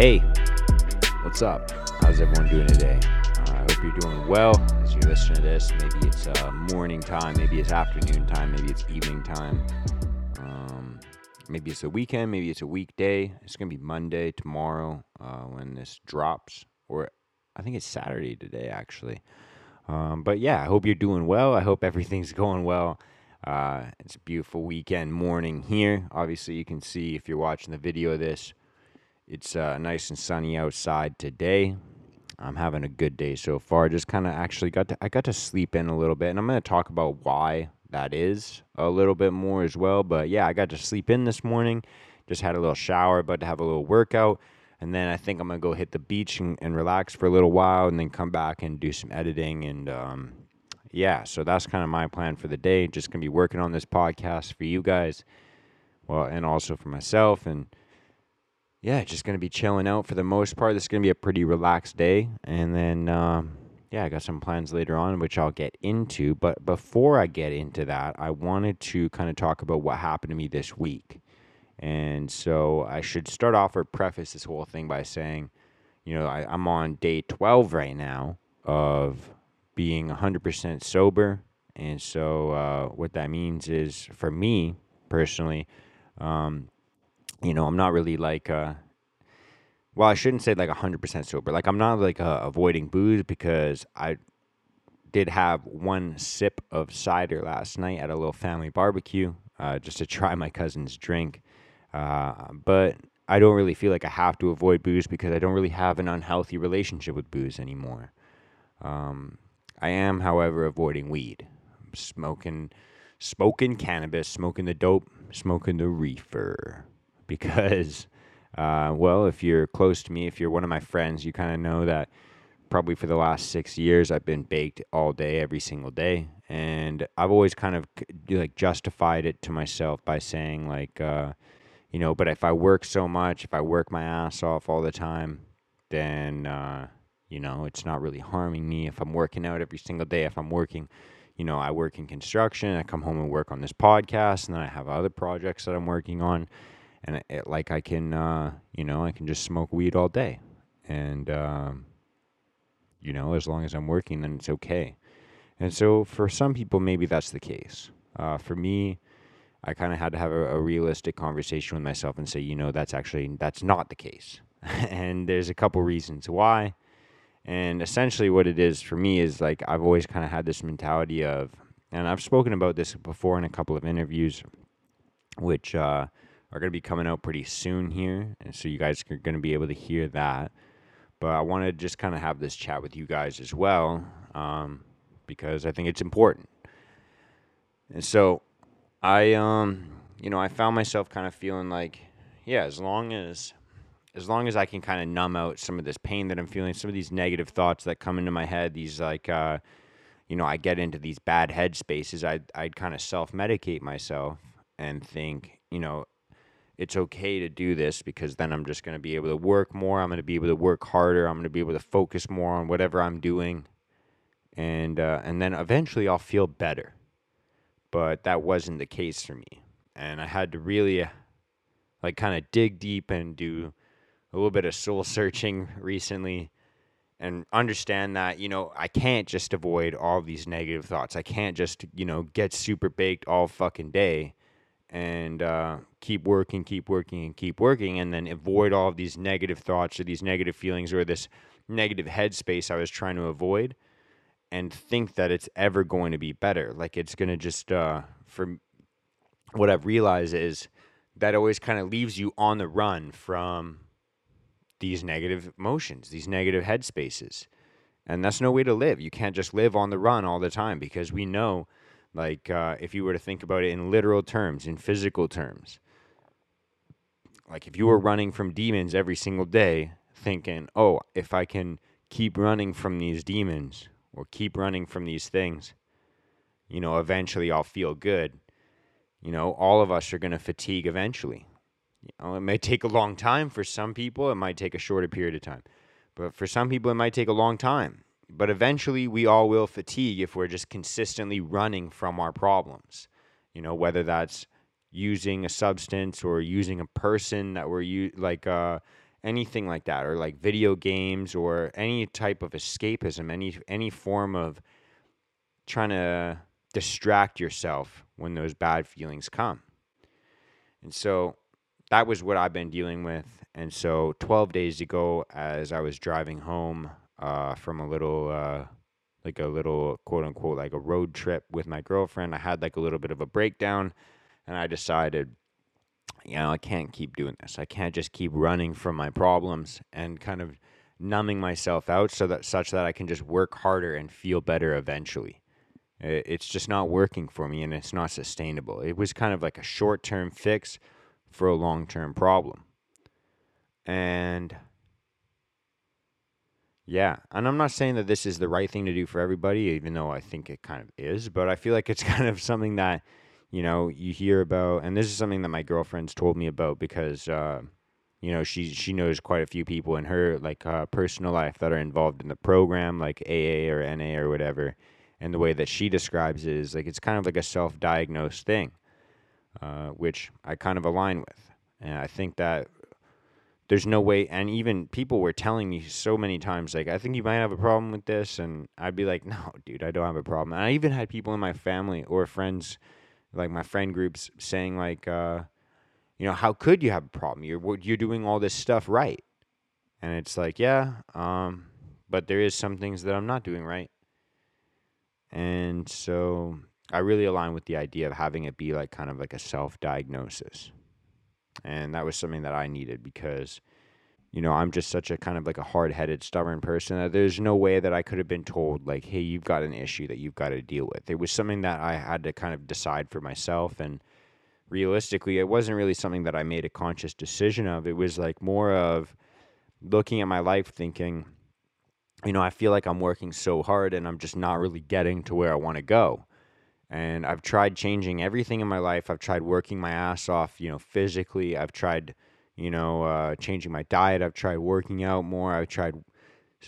Hey, what's up? How's everyone doing today? Uh, I hope you're doing well as you listen to this. Maybe it's uh, morning time, maybe it's afternoon time, maybe it's evening time. Um, maybe it's a weekend, maybe it's a weekday. It's gonna be Monday tomorrow uh, when this drops, or I think it's Saturday today actually. Um, but yeah, I hope you're doing well. I hope everything's going well. Uh, it's a beautiful weekend morning here. Obviously, you can see if you're watching the video of this, it's uh, nice and sunny outside today. I'm having a good day so far. Just kind of actually got to I got to sleep in a little bit, and I'm going to talk about why that is a little bit more as well. But yeah, I got to sleep in this morning. Just had a little shower, about to have a little workout, and then I think I'm gonna go hit the beach and, and relax for a little while, and then come back and do some editing and um, yeah, so that's kind of my plan for the day. Just gonna be working on this podcast for you guys, well, and also for myself, and yeah, just gonna be chilling out for the most part. This is gonna be a pretty relaxed day, and then um, yeah, I got some plans later on, which I'll get into. But before I get into that, I wanted to kind of talk about what happened to me this week, and so I should start off or preface this whole thing by saying, you know, I, I'm on day 12 right now of being 100% sober. And so, uh, what that means is for me personally, um, you know, I'm not really like, uh, well, I shouldn't say like 100% sober. Like, I'm not like uh, avoiding booze because I did have one sip of cider last night at a little family barbecue uh, just to try my cousin's drink. Uh, but I don't really feel like I have to avoid booze because I don't really have an unhealthy relationship with booze anymore. Um, I am, however, avoiding weed, smoking, smoking cannabis, smoking the dope, smoking the reefer, because, uh, well, if you're close to me, if you're one of my friends, you kind of know that probably for the last six years I've been baked all day, every single day, and I've always kind of like justified it to myself by saying like, uh, you know, but if I work so much, if I work my ass off all the time, then. Uh, you know, it's not really harming me if I'm working out every single day. If I'm working, you know, I work in construction, I come home and work on this podcast, and then I have other projects that I'm working on. And it, like I can, uh, you know, I can just smoke weed all day. And, um, you know, as long as I'm working, then it's okay. And so for some people, maybe that's the case. Uh, for me, I kind of had to have a, a, realistic conversation with myself and say, you know, that's actually that's not the case. and there's a couple reasons why. And essentially, what it is for me is like I've always kind of had this mentality of, and I've spoken about this before in a couple of interviews, which uh, are going to be coming out pretty soon here. And so you guys are going to be able to hear that. But I want to just kind of have this chat with you guys as well um, because I think it's important. And so I, um, you know, I found myself kind of feeling like, yeah, as long as as long as I can kind of numb out some of this pain that I'm feeling, some of these negative thoughts that come into my head, these like, uh, you know, I get into these bad head spaces, I'd, I'd kind of self medicate myself and think, you know, it's okay to do this because then I'm just going to be able to work more. I'm going to be able to work harder. I'm going to be able to focus more on whatever I'm doing. And, uh, and then eventually I'll feel better. But that wasn't the case for me. And I had to really, uh, like, kind of dig deep and do a little bit of soul searching recently and understand that you know I can't just avoid all these negative thoughts. I can't just you know get super baked all fucking day and uh, keep working, keep working, and keep working, and then avoid all of these negative thoughts or these negative feelings or this negative headspace I was trying to avoid, and think that it's ever going to be better. Like it's gonna just uh, for what I've realized is that always kind of leaves you on the run from these negative emotions, these negative headspaces. And that's no way to live. You can't just live on the run all the time because we know, like, uh, if you were to think about it in literal terms, in physical terms, like if you were running from demons every single day, thinking, oh, if I can keep running from these demons or keep running from these things, you know, eventually I'll feel good. You know, all of us are going to fatigue eventually. You know, it may take a long time for some people, it might take a shorter period of time. But for some people, it might take a long time. But eventually, we all will fatigue if we're just consistently running from our problems. You know, whether that's using a substance or using a person that we're u- like, uh, anything like that or like video games or any type of escapism any any form of trying to distract yourself when those bad feelings come and so that was what I've been dealing with and so 12 days ago as I was driving home uh, from a little uh, like a little quote unquote like a road trip with my girlfriend I had like a little bit of a breakdown and I decided you know, I can't keep doing this. I can't just keep running from my problems and kind of numbing myself out so that such that I can just work harder and feel better eventually. It's just not working for me and it's not sustainable. It was kind of like a short term fix for a long term problem. And yeah, and I'm not saying that this is the right thing to do for everybody, even though I think it kind of is, but I feel like it's kind of something that you know, you hear about, and this is something that my girlfriend's told me about because, uh, you know, she she knows quite a few people in her like uh, personal life that are involved in the program, like AA or NA or whatever. And the way that she describes it is like it's kind of like a self-diagnosed thing, uh, which I kind of align with, and I think that there's no way and even people were telling me so many times like i think you might have a problem with this and i'd be like no dude i don't have a problem. And i even had people in my family or friends like my friend groups saying like uh, you know how could you have a problem? You're you're doing all this stuff right. And it's like yeah um, but there is some things that i'm not doing right. And so i really align with the idea of having it be like kind of like a self-diagnosis and that was something that i needed because you know, I'm just such a kind of like a hard headed, stubborn person that there's no way that I could have been told, like, hey, you've got an issue that you've got to deal with. It was something that I had to kind of decide for myself. And realistically, it wasn't really something that I made a conscious decision of. It was like more of looking at my life thinking, you know, I feel like I'm working so hard and I'm just not really getting to where I want to go. And I've tried changing everything in my life. I've tried working my ass off, you know, physically. I've tried you know, uh, changing my diet. I've tried working out more. I've tried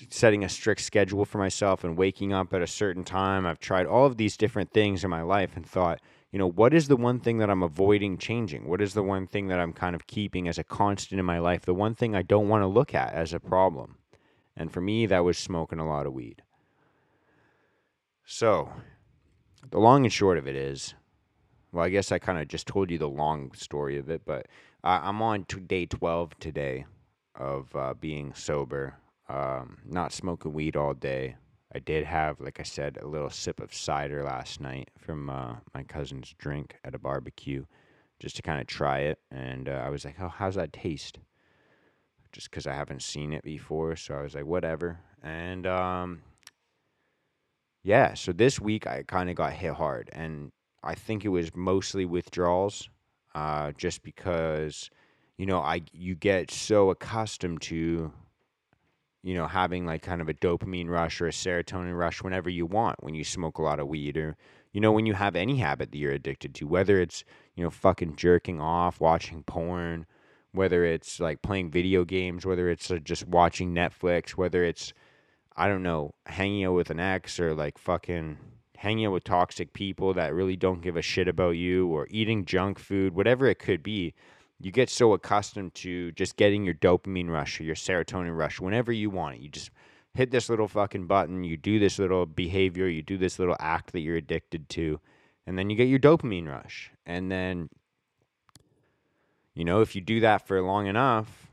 setting a strict schedule for myself and waking up at a certain time. I've tried all of these different things in my life and thought, you know, what is the one thing that I'm avoiding changing? What is the one thing that I'm kind of keeping as a constant in my life? The one thing I don't want to look at as a problem. And for me, that was smoking a lot of weed. So, the long and short of it is, well, I guess I kind of just told you the long story of it, but I'm on to day 12 today of uh, being sober, um, not smoking weed all day. I did have, like I said, a little sip of cider last night from uh, my cousin's drink at a barbecue just to kind of try it. And uh, I was like, oh, how's that taste? Just because I haven't seen it before. So I was like, whatever. And um, yeah, so this week I kind of got hit hard. And I think it was mostly withdrawals uh, just because you know I you get so accustomed to you know having like kind of a dopamine rush or a serotonin rush whenever you want when you smoke a lot of weed or you know when you have any habit that you're addicted to whether it's you know fucking jerking off watching porn whether it's like playing video games whether it's uh, just watching netflix whether it's i don't know hanging out with an ex or like fucking hanging out with toxic people that really don't give a shit about you or eating junk food, whatever it could be, you get so accustomed to just getting your dopamine rush or your serotonin rush whenever you want it. You just hit this little fucking button, you do this little behavior, you do this little act that you're addicted to, and then you get your dopamine rush. And then, you know, if you do that for long enough,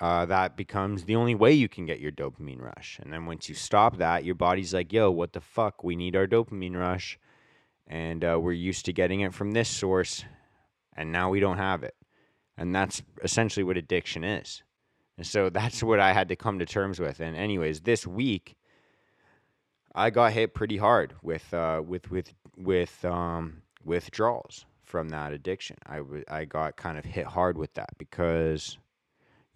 uh, that becomes the only way you can get your dopamine rush. And then once you stop that, your body's like, yo, what the fuck? We need our dopamine rush. And uh, we're used to getting it from this source, and now we don't have it. And that's essentially what addiction is. And so that's what I had to come to terms with. And, anyways, this week, I got hit pretty hard with uh, with with with um, withdrawals from that addiction. I, w- I got kind of hit hard with that because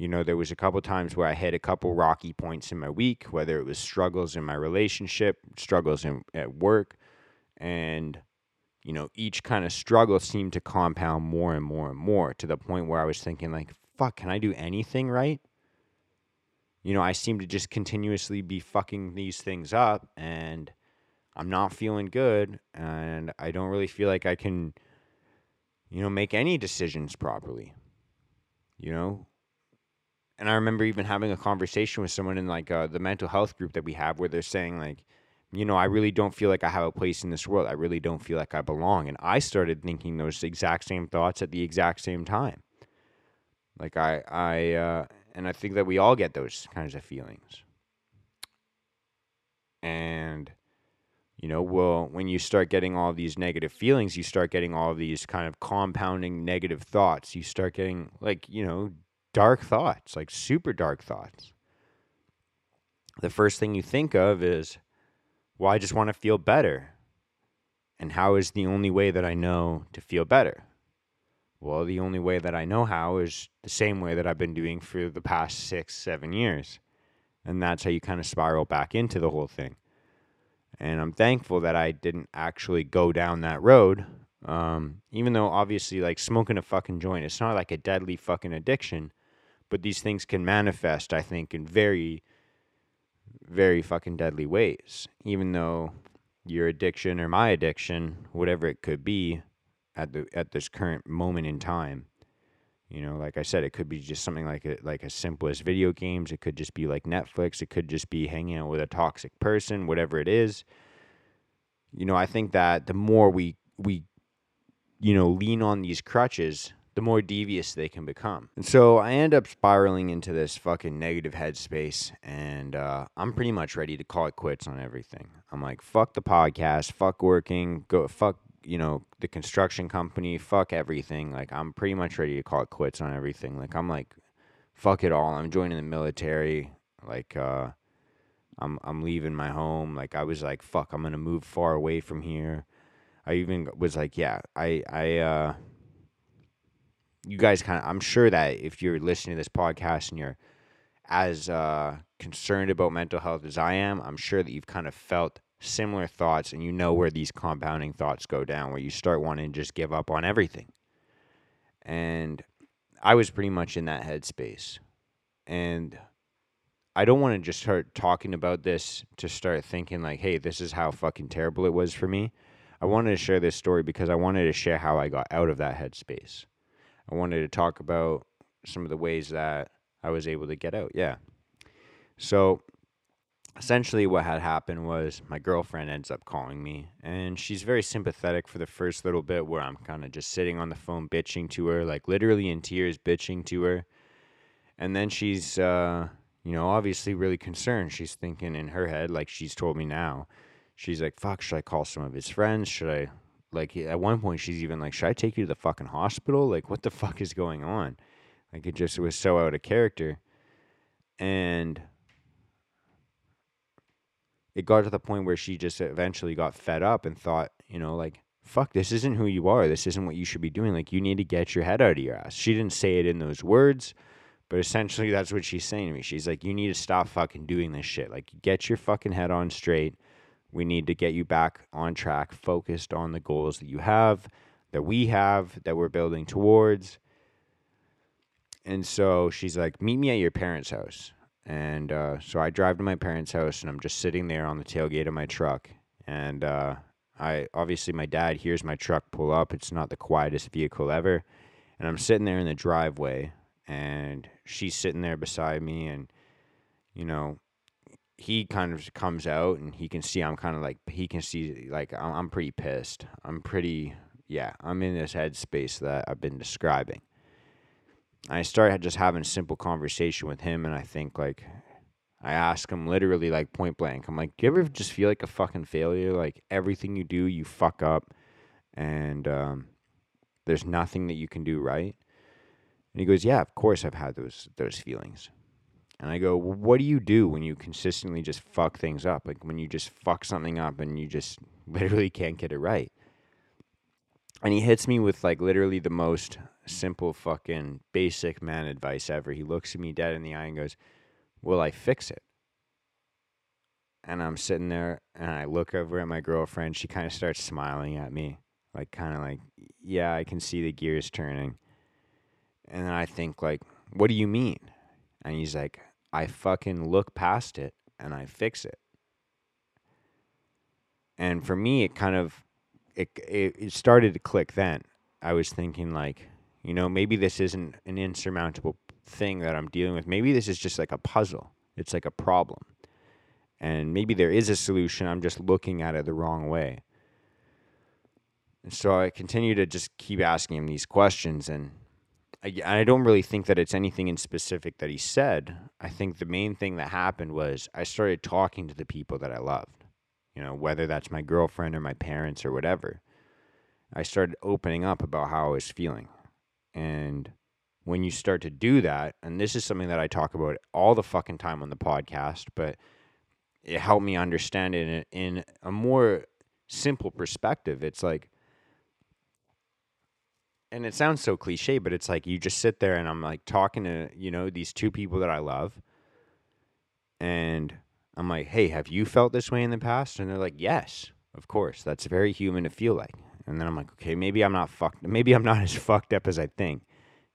you know, there was a couple times where I hit a couple rocky points in my week, whether it was struggles in my relationship, struggles in, at work, and you know, each kind of struggle seemed to compound more and more and more to the point where I was thinking like, fuck, can I do anything right? You know, I seem to just continuously be fucking these things up and I'm not feeling good and I don't really feel like I can you know, make any decisions properly. You know, and I remember even having a conversation with someone in like uh, the mental health group that we have where they're saying like, you know, I really don't feel like I have a place in this world. I really don't feel like I belong. And I started thinking those exact same thoughts at the exact same time. Like I, I, uh, and I think that we all get those kinds of feelings. And, you know, well, when you start getting all these negative feelings, you start getting all these kind of compounding negative thoughts. You start getting like, you know, dark thoughts, like super dark thoughts. The first thing you think of is, well, I just want to feel better. And how is the only way that I know to feel better? Well, the only way that I know how is the same way that I've been doing for the past six, seven years. And that's how you kind of spiral back into the whole thing. And I'm thankful that I didn't actually go down that road. Um, even though obviously, like smoking a fucking joint, it's not like a deadly fucking addiction, but these things can manifest, I think, in very very fucking deadly ways. Even though your addiction or my addiction, whatever it could be at the at this current moment in time. You know, like I said, it could be just something like a, like as simple as video games. It could just be like Netflix. It could just be hanging out with a toxic person, whatever it is. You know, I think that the more we we you know lean on these crutches, the more devious they can become. And so I end up spiraling into this fucking negative headspace, and uh, I'm pretty much ready to call it quits on everything. I'm like, fuck the podcast, fuck working, go fuck you know the construction company, fuck everything. Like I'm pretty much ready to call it quits on everything. Like I'm like, fuck it all. I'm joining the military. Like uh, I'm I'm leaving my home. Like I was like, fuck, I'm gonna move far away from here. I even was like, yeah, I I uh you guys kind of i'm sure that if you're listening to this podcast and you're as uh, concerned about mental health as i am i'm sure that you've kind of felt similar thoughts and you know where these compounding thoughts go down where you start wanting to just give up on everything. And i was pretty much in that headspace. And i don't want to just start talking about this to start thinking like hey this is how fucking terrible it was for me. I wanted to share this story because i wanted to share how i got out of that headspace I wanted to talk about some of the ways that I was able to get out. Yeah. So essentially, what had happened was my girlfriend ends up calling me, and she's very sympathetic for the first little bit where I'm kind of just sitting on the phone bitching to her, like literally in tears, bitching to her. And then she's, uh, you know, obviously really concerned. She's thinking in her head, like she's told me now, she's like, fuck, should I call some of his friends? Should I like at one point she's even like, "Should I take you to the fucking hospital? Like, what the fuck is going on?" Like it just was so out of character, and it got to the point where she just eventually got fed up and thought, you know, like, "Fuck, this isn't who you are. This isn't what you should be doing. Like, you need to get your head out of your ass." She didn't say it in those words. But essentially, that's what she's saying to me. She's like, you need to stop fucking doing this shit. Like, get your fucking head on straight we need to get you back on track, focused on the goals that you have, that we have, that we're building towards. And so she's like, Meet me at your parents' house. And uh, so I drive to my parents' house and I'm just sitting there on the tailgate of my truck. And uh, I obviously, my dad hears my truck pull up. It's not the quietest vehicle ever. And I'm sitting there in the driveway and she's sitting there beside me. And, you know, he kind of comes out and he can see I'm kind of like he can see like I'm, pretty pissed. I'm pretty yeah. I'm in this headspace that I've been describing. I started just having simple conversation with him, and I think like I ask him literally like point blank. I'm like, do you ever just feel like a fucking failure? Like everything you do, you fuck up, and um, there's nothing that you can do right. And he goes, yeah, of course I've had those those feelings. And I go, well, what do you do when you consistently just fuck things up? Like when you just fuck something up and you just literally can't get it right. And he hits me with like literally the most simple fucking basic man advice ever. He looks at me dead in the eye and goes, Will I fix it? And I'm sitting there and I look over at my girlfriend. She kind of starts smiling at me, like, kind of like, Yeah, I can see the gears turning. And then I think, like, What do you mean? And he's like, I fucking look past it and I fix it. And for me, it kind of it, it, it started to click then. I was thinking like, you know, maybe this isn't an insurmountable thing that I'm dealing with. Maybe this is just like a puzzle. It's like a problem. And maybe there is a solution. I'm just looking at it the wrong way. And so I continue to just keep asking him these questions. And I, I don't really think that it's anything in specific that he said. I think the main thing that happened was I started talking to the people that I loved, you know, whether that's my girlfriend or my parents or whatever. I started opening up about how I was feeling. And when you start to do that, and this is something that I talk about all the fucking time on the podcast, but it helped me understand it in, in a more simple perspective. It's like, and it sounds so cliche, but it's like you just sit there and I'm like talking to, you know, these two people that I love. And I'm like, hey, have you felt this way in the past? And they're like, yes, of course. That's very human to feel like. And then I'm like, okay, maybe I'm not fucked. Maybe I'm not as fucked up as I think.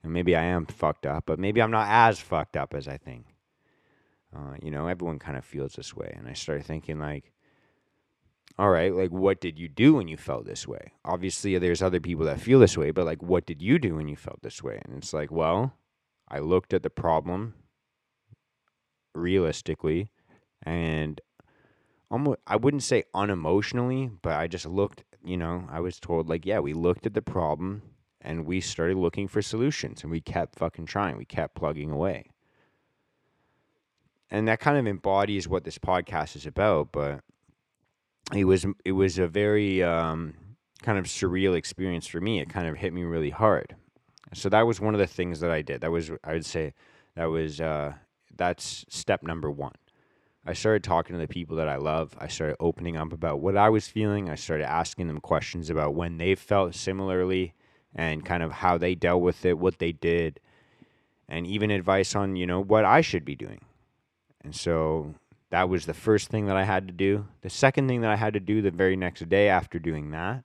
And maybe I am fucked up, but maybe I'm not as fucked up as I think. Uh, you know, everyone kind of feels this way. And I started thinking, like, all right, like, what did you do when you felt this way? Obviously, there's other people that feel this way, but like, what did you do when you felt this way? And it's like, well, I looked at the problem realistically and almost, I wouldn't say unemotionally, but I just looked, you know, I was told, like, yeah, we looked at the problem and we started looking for solutions and we kept fucking trying. We kept plugging away. And that kind of embodies what this podcast is about, but it was it was a very um, kind of surreal experience for me. It kind of hit me really hard. So that was one of the things that I did. That was I would say that was uh, that's step number one. I started talking to the people that I love. I started opening up about what I was feeling. I started asking them questions about when they felt similarly and kind of how they dealt with it, what they did, and even advice on, you know, what I should be doing. And so that was the first thing that I had to do. The second thing that I had to do the very next day after doing that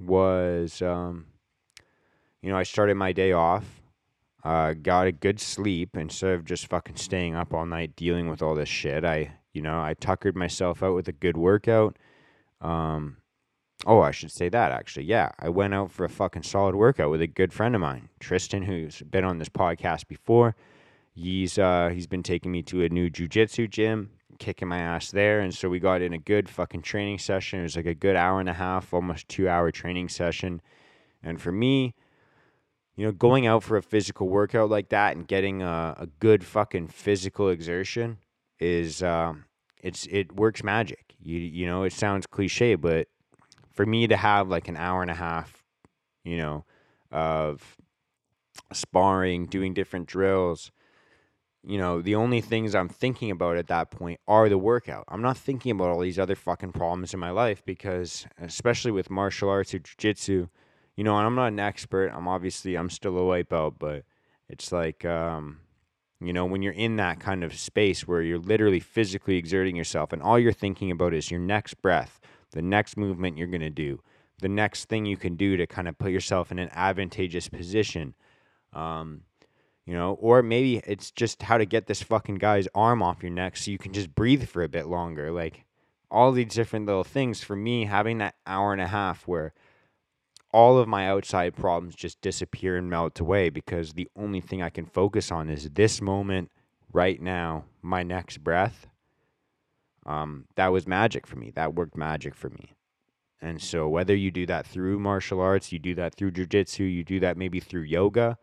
was, um, you know, I started my day off, uh, got a good sleep instead of just fucking staying up all night dealing with all this shit. I, you know, I tuckered myself out with a good workout. Um, oh, I should say that actually. Yeah, I went out for a fucking solid workout with a good friend of mine, Tristan, who's been on this podcast before. He's uh, he's been taking me to a new jujitsu gym, kicking my ass there, and so we got in a good fucking training session. It was like a good hour and a half, almost two hour training session. And for me, you know, going out for a physical workout like that and getting a, a good fucking physical exertion is uh, it's it works magic. You you know, it sounds cliche, but for me to have like an hour and a half, you know, of sparring, doing different drills, you know, the only things I'm thinking about at that point are the workout. I'm not thinking about all these other fucking problems in my life because, especially with martial arts or jiu-jitsu, you know, and I'm not an expert. I'm obviously I'm still a white belt, but it's like, um, you know, when you're in that kind of space where you're literally physically exerting yourself, and all you're thinking about is your next breath, the next movement you're gonna do, the next thing you can do to kind of put yourself in an advantageous position. Um, you know, or maybe it's just how to get this fucking guy's arm off your neck so you can just breathe for a bit longer. Like all these different little things for me, having that hour and a half where all of my outside problems just disappear and melt away because the only thing I can focus on is this moment right now, my next breath. Um, that was magic for me. That worked magic for me. And so, whether you do that through martial arts, you do that through jujitsu, you do that maybe through yoga,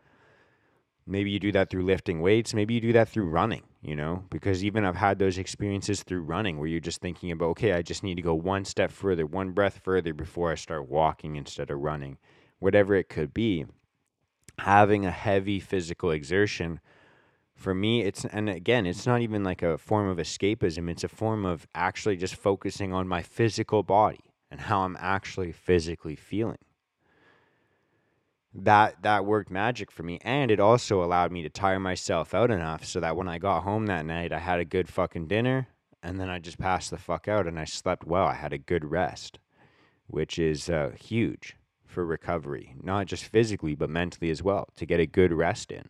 Maybe you do that through lifting weights. Maybe you do that through running, you know, because even I've had those experiences through running where you're just thinking about, okay, I just need to go one step further, one breath further before I start walking instead of running, whatever it could be. Having a heavy physical exertion for me, it's, and again, it's not even like a form of escapism, it's a form of actually just focusing on my physical body and how I'm actually physically feeling that that worked magic for me and it also allowed me to tire myself out enough so that when I got home that night I had a good fucking dinner and then I just passed the fuck out and I slept well. I had a good rest, which is uh, huge for recovery, not just physically but mentally as well, to get a good rest in.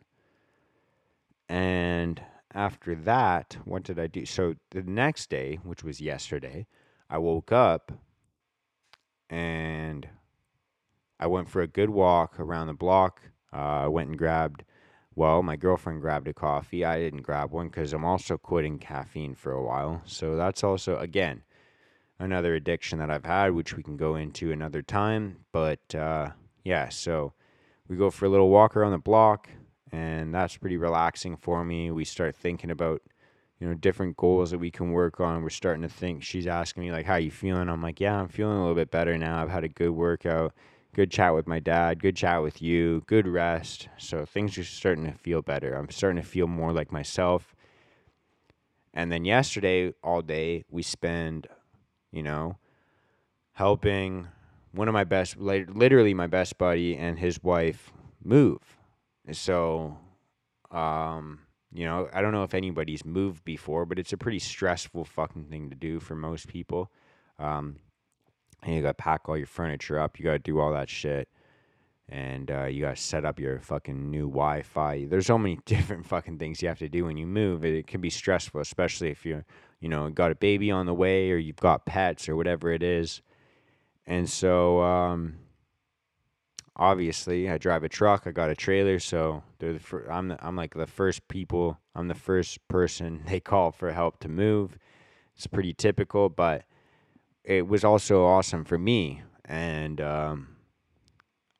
And after that, what did I do? So the next day, which was yesterday, I woke up and I went for a good walk around the block. Uh, I went and grabbed Well, my girlfriend grabbed a coffee. I didn't grab one because I'm also quitting caffeine for a while. So that's also, again, another addiction that I've had, which we can go into another time. But uh, yeah, so we go for a little walk around the block, and that's pretty relaxing for me. We start thinking about you know different goals that we can work on we're starting to think she's asking me like how you feeling i'm like yeah i'm feeling a little bit better now i've had a good workout good chat with my dad. Good chat with you. Good rest. So things are starting to feel better. I'm starting to feel more like myself. And then yesterday all day we spend you know helping one of my best literally my best buddy and his wife move. So um you know, I don't know if anybody's moved before, but it's a pretty stressful fucking thing to do for most people. Um, and you got to pack all your furniture up. You got to do all that shit. And uh, you got to set up your fucking new Wi Fi. There's so many different fucking things you have to do when you move. It, it can be stressful, especially if you're, you know, got a baby on the way or you've got pets or whatever it is. And so, um, obviously I drive a truck. I got a trailer, so they're the fir- I'm the, I'm like the first people. I'm the first person they call for help to move. It's pretty typical, but it was also awesome for me, and um,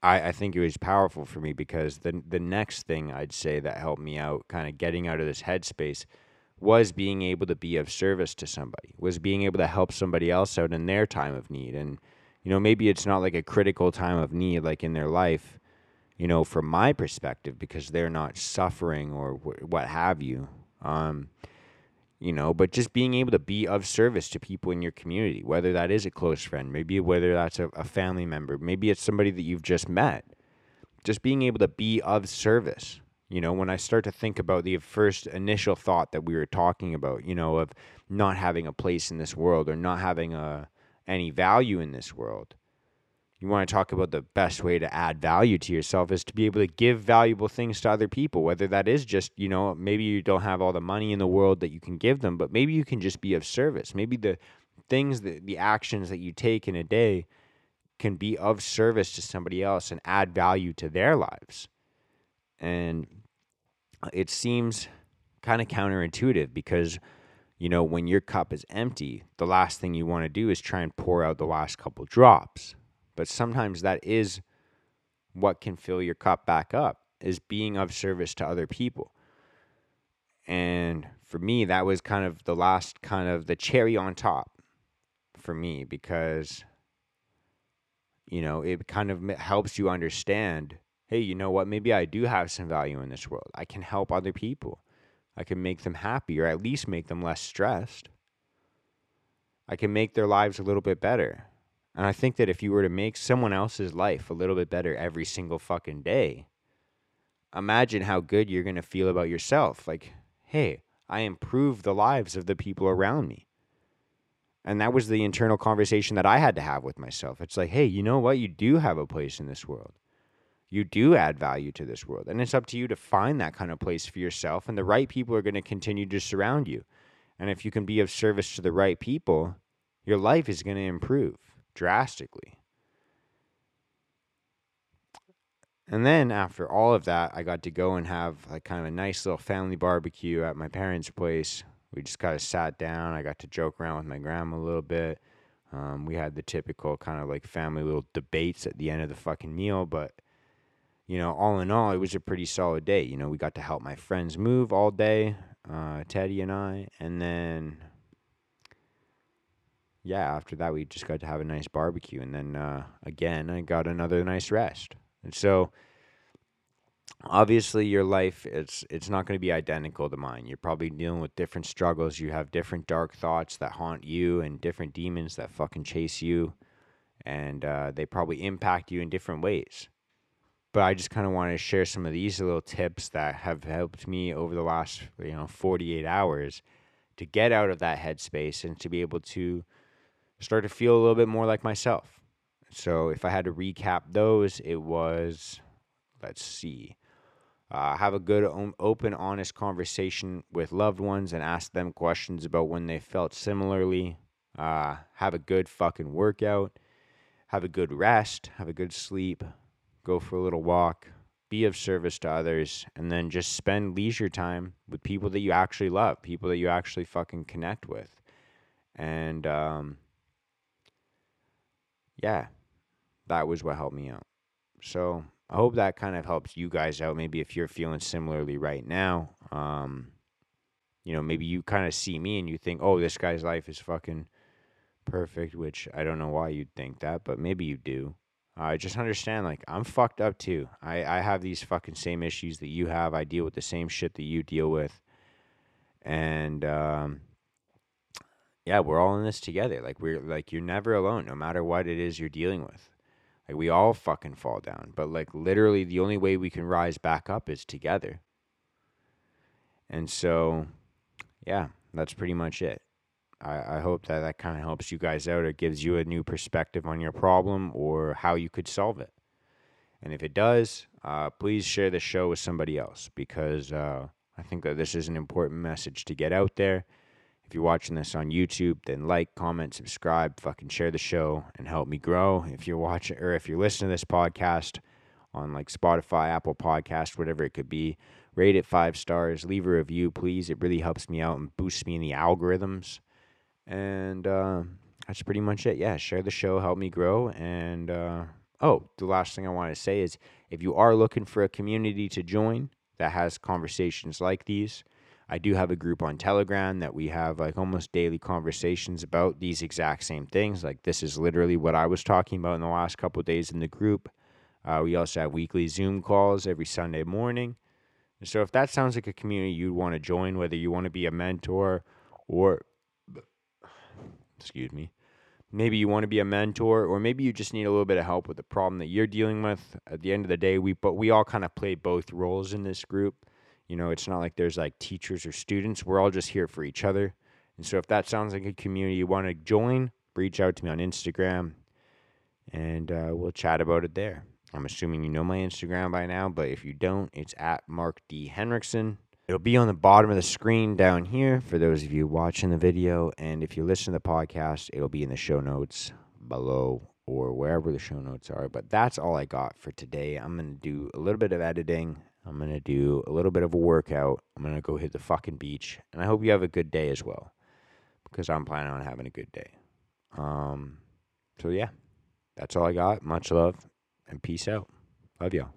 I I think it was powerful for me because the the next thing I'd say that helped me out, kind of getting out of this headspace. Was being able to be of service to somebody, was being able to help somebody else out in their time of need. And you know, maybe it's not like a critical time of need, like in their life, you know, from my perspective, because they're not suffering or wh- what have you. Um, you know, but just being able to be of service to people in your community, whether that is a close friend, maybe whether that's a, a family member, maybe it's somebody that you've just met, just being able to be of service. You know, when I start to think about the first initial thought that we were talking about, you know, of not having a place in this world or not having a, any value in this world. You want to talk about the best way to add value to yourself is to be able to give valuable things to other people, whether that is just, you know, maybe you don't have all the money in the world that you can give them, but maybe you can just be of service. Maybe the things that the actions that you take in a day can be of service to somebody else and add value to their lives. And it seems kind of counterintuitive because you know, when your cup is empty, the last thing you want to do is try and pour out the last couple drops. But sometimes that is what can fill your cup back up is being of service to other people. And for me, that was kind of the last kind of the cherry on top for me because you know, it kind of helps you understand, hey, you know what? Maybe I do have some value in this world. I can help other people. I can make them happy or at least make them less stressed. I can make their lives a little bit better. And I think that if you were to make someone else's life a little bit better every single fucking day, imagine how good you're going to feel about yourself. Like, hey, I improved the lives of the people around me. And that was the internal conversation that I had to have with myself. It's like, hey, you know what? You do have a place in this world you do add value to this world. And it's up to you to find that kind of place for yourself. And the right people are going to continue to surround you. And if you can be of service to the right people, your life is going to improve drastically. And then after all of that, I got to go and have like kind of a nice little family barbecue at my parents' place. We just kind of sat down. I got to joke around with my grandma a little bit. Um, we had the typical kind of like family little debates at the end of the fucking meal, but you know, all in all, it was a pretty solid day. You know, we got to help my friends move all day, uh, Teddy and I, and then yeah, after that we just got to have a nice barbecue, and then uh, again I got another nice rest. And so, obviously, your life it's it's not going to be identical to mine. You're probably dealing with different struggles. You have different dark thoughts that haunt you, and different demons that fucking chase you, and uh, they probably impact you in different ways but I just kind of wanted to share some of these little tips that have helped me over the last, you know, 48 hours to get out of that headspace and to be able to start to feel a little bit more like myself. So if I had to recap those, it was, let's see, uh, have a good, open, honest conversation with loved ones and ask them questions about when they felt similarly. Uh, have a good fucking workout. Have a good rest. Have a good sleep go for a little walk, be of service to others, and then just spend leisure time with people that you actually love, people that you actually fucking connect with. And um, yeah, that was what helped me out. So I hope that kind of helps you guys out. Maybe if you're feeling similarly right now, um, you know, maybe you kind of see me and you think, oh, this guy's life is fucking perfect, which I don't know why you'd think that, but maybe you do. I uh, just understand, like, I'm fucked up too. I, I have these fucking same issues that you have. I deal with the same shit that you deal with. And, um, yeah, we're all in this together. Like, we're, like, you're never alone, no matter what it is you're dealing with. Like, we all fucking fall down. But, like, literally, the only way we can rise back up is together. And so, yeah, that's pretty much it. I, I hope that that kind of helps you guys out. or gives you a new perspective on your problem or how you could solve it. And if it does, uh, please share the show with somebody else because uh, I think that this is an important message to get out there. If you're watching this on YouTube, then like, comment, subscribe, fucking share the show and help me grow. If you're watching or if you're listening to this podcast on like Spotify, Apple Podcast, whatever it could be, rate it five stars, leave a review, please. It really helps me out and boosts me in the algorithms. And uh, that's pretty much it. Yeah, share the show, help me grow. And uh, oh, the last thing I want to say is if you are looking for a community to join that has conversations like these, I do have a group on Telegram that we have like almost daily conversations about these exact same things. Like this is literally what I was talking about in the last couple days in the group. Uh, we also have weekly Zoom calls every Sunday morning. so if that sounds like a community you'd want to join, whether you want to be a mentor or excuse me. Maybe you want to be a mentor, or maybe you just need a little bit of help with the problem that you're dealing with. At the end of the day, we but we all kind of play both roles in this group. You know, it's not like there's like teachers or students. We're all just here for each other. And so if that sounds like a community you want to join, reach out to me on Instagram and uh, we'll chat about it there. I'm assuming you know my Instagram by now, but if you don't, it's at Mark D. Henriksen. It'll be on the bottom of the screen down here for those of you watching the video. And if you listen to the podcast, it'll be in the show notes below or wherever the show notes are. But that's all I got for today. I'm going to do a little bit of editing. I'm going to do a little bit of a workout. I'm going to go hit the fucking beach. And I hope you have a good day as well because I'm planning on having a good day. Um, so, yeah, that's all I got. Much love and peace out. Love y'all.